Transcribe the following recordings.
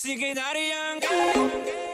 Ya no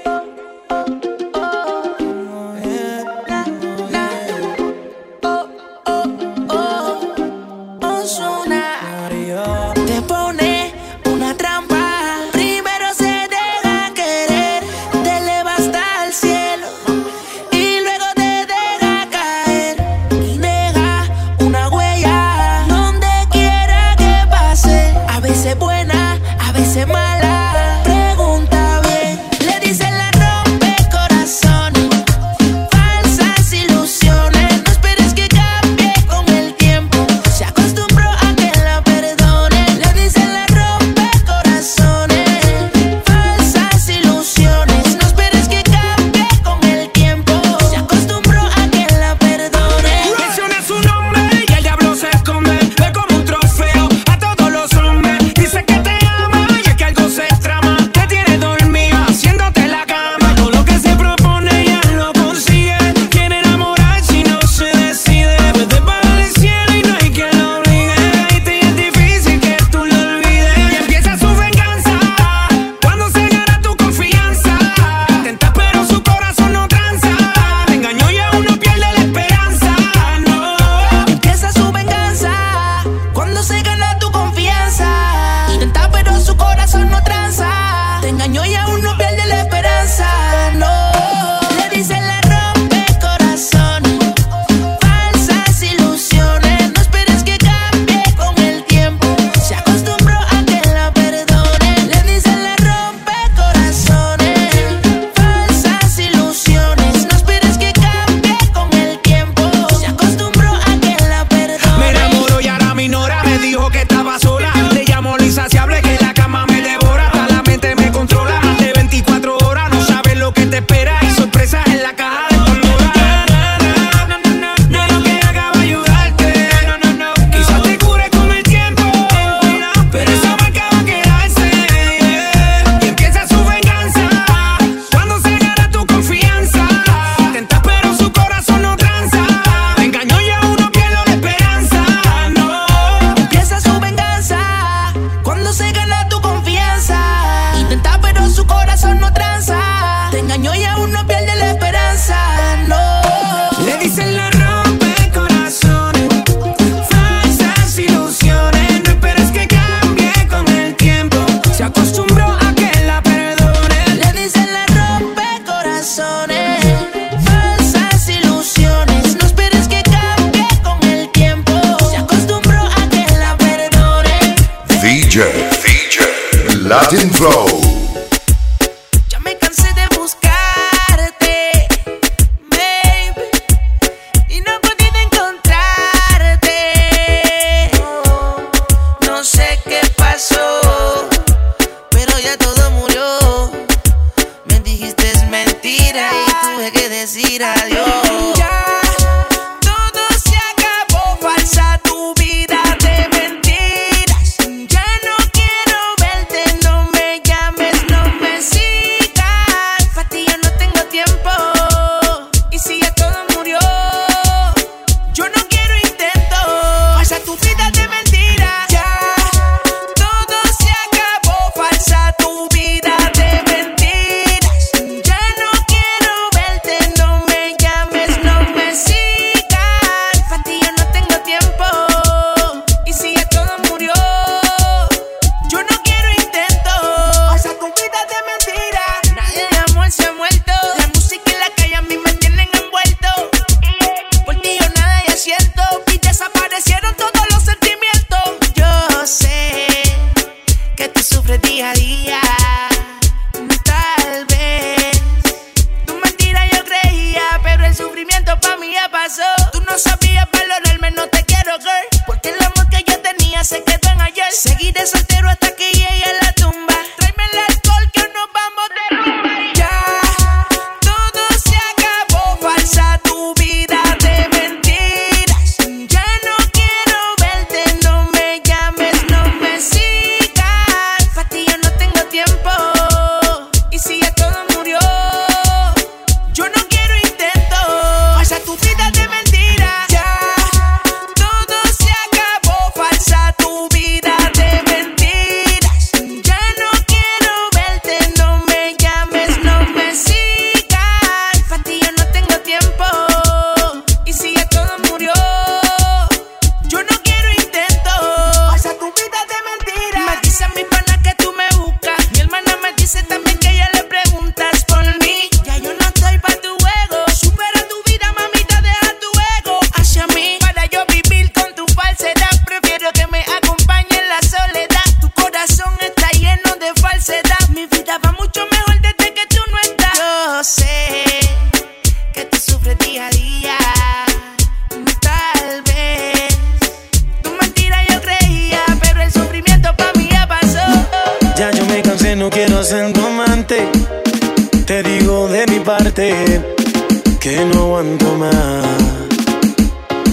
que no aguanto más.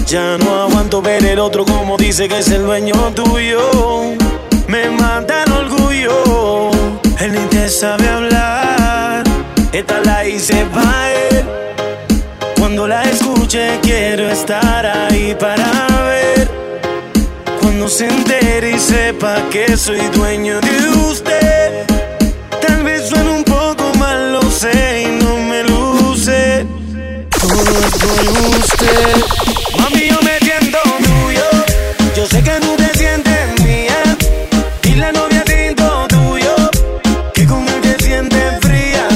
Ya no aguanto ver el otro como dice que es el dueño tuyo. Me mata el orgullo. Él ni te sabe hablar. Esta la hice para él. Cuando la escuche quiero estar ahí para ver. Cuando se entere y sepa que soy dueño de usted. Mami, yo me siento tuyo. Yo sé que no te sientes mía. Y la novia tinto tuyo. Que con él te sientes fría.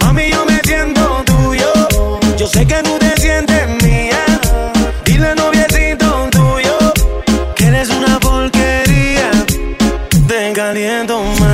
Mami, yo me siento tuyo. Yo sé que no te sientes mía. Dile noviecito tuyo que eres una porquería. Te caliento más,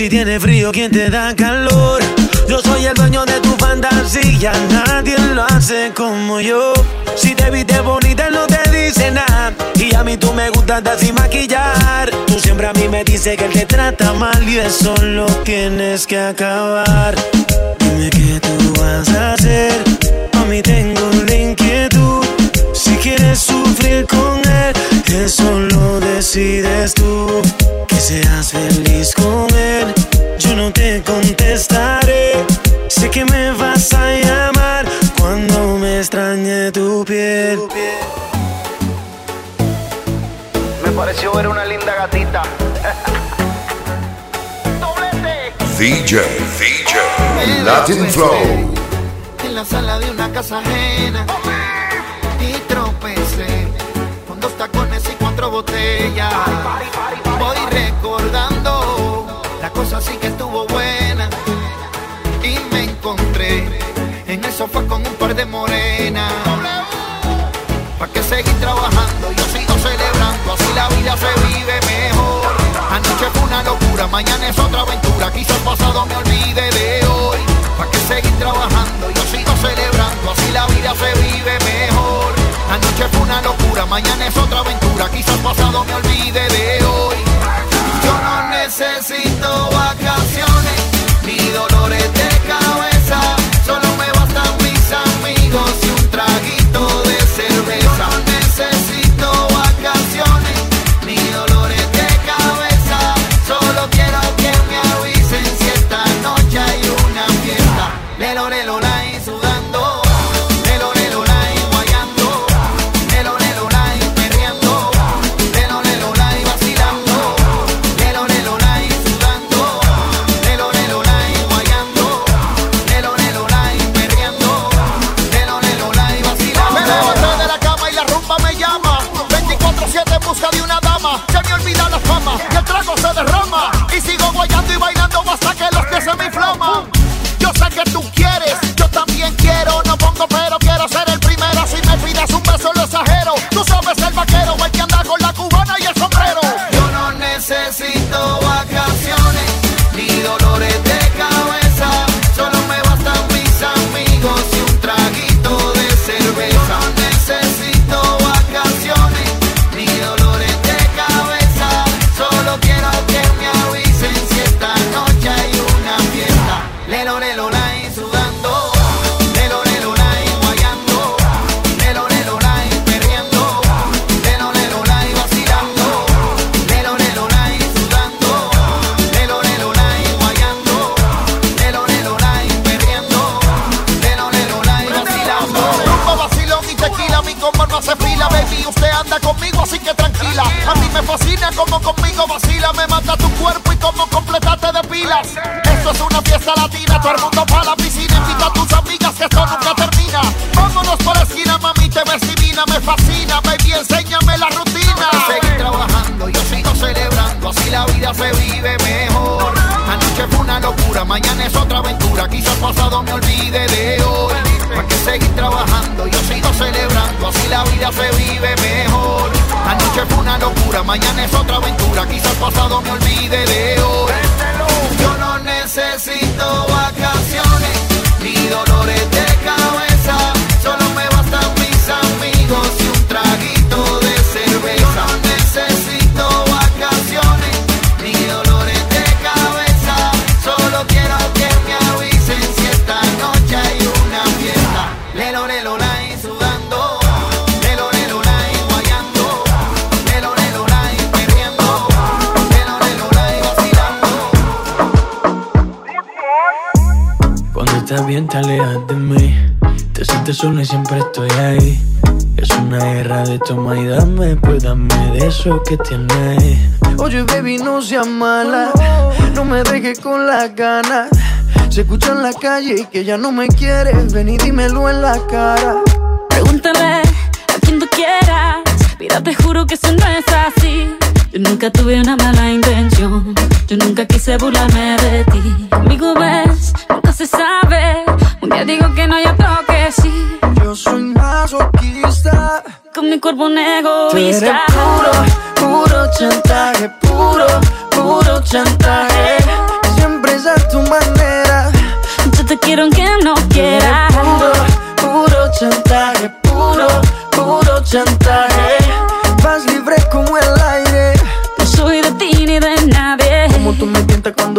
si tiene frío, ¿quién te da calor? Yo soy el dueño de tu fantasía, nadie lo hace como yo. Si te viste bonita, no te dice nada. Y a mí tú me gustas sin maquillar. Tú siempre a mí me dices que él te trata mal y eso lo tienes que acabar. Dime qué tú vas a hacer. A mí tengo la inquietud. Si quieres sufrir con él, eso lo decides tú. Que seas feliz con él, yo no te contestaré. Sé que me vas a llamar cuando me extrañe tu piel. Me pareció ver una linda gatita. Doblete. DJ, DJ, Latin Flow. en la sala de una casa ajena Voy recordando, la cosa sí que estuvo buena y me encontré en el sofá con un par de morenas. ¿Pa' que seguir trabajando? Yo sigo celebrando, así la vida se vive mejor. Anoche fue una locura, mañana es otra aventura. Quizás pasado me olvide de hoy. ¿Pa' que seguir trabajando? Yo sigo celebrando, así la vida se vive mejor. Anoche fue una locura, mañana es otra aventura. Quizás pasado me olvide de hoy. Yo no necesito vacaciones ni dolores seguir trabajando? Yo sigo celebrando, así la vida se vive mejor. Anoche fue una locura, mañana es otra aventura. Quizás pasado me olvide de hoy. Bien, te alejas de mí. Te sientes sola y siempre estoy ahí. Es una guerra de toma y dame, pues dame de eso que tienes. Oye, baby, no seas mala. No me dejes con las ganas. Se escucha en la calle y que ya no me quieres. Ven y dímelo en la cara. Pregúntale a quien tú quieras. Mira, te juro que eso no es así. Yo nunca tuve una mala intención. Yo nunca quise burlarme de ti. Conmigo ves, nunca se sabe. Un día digo que no, y otro que sí. Yo soy masoquista. Con mi cuerpo un Tú eres egoísta. puro, puro chantaje, puro, puro chantaje. Siempre es a tu manera. Yo te quiero aunque no quieras. Puro, puro chantaje, puro, puro chantaje.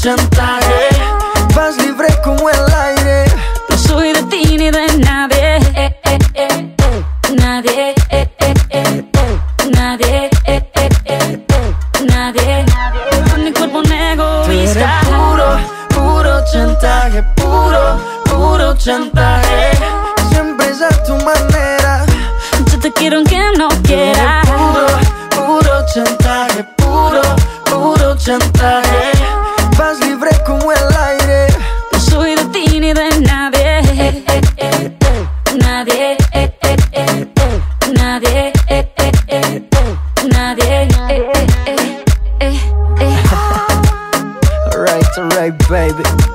chantaje. Vas libre como el aire. No soy de ti ni de nadie eh, eh, eh. Nadie eh, eh, eh, eh. Nadie. Nadie Con mi cuerpo un eres puro, puro chantaje, puro, puro chantaje. Siempre es a tu manera. Yo te quiero aunque no quieras Puro, puro chantaje, puro, puro chantaje. Nadie eh, eh, eh. Nadie eh, eh, eh, eh, eh. Alright, alright, baby.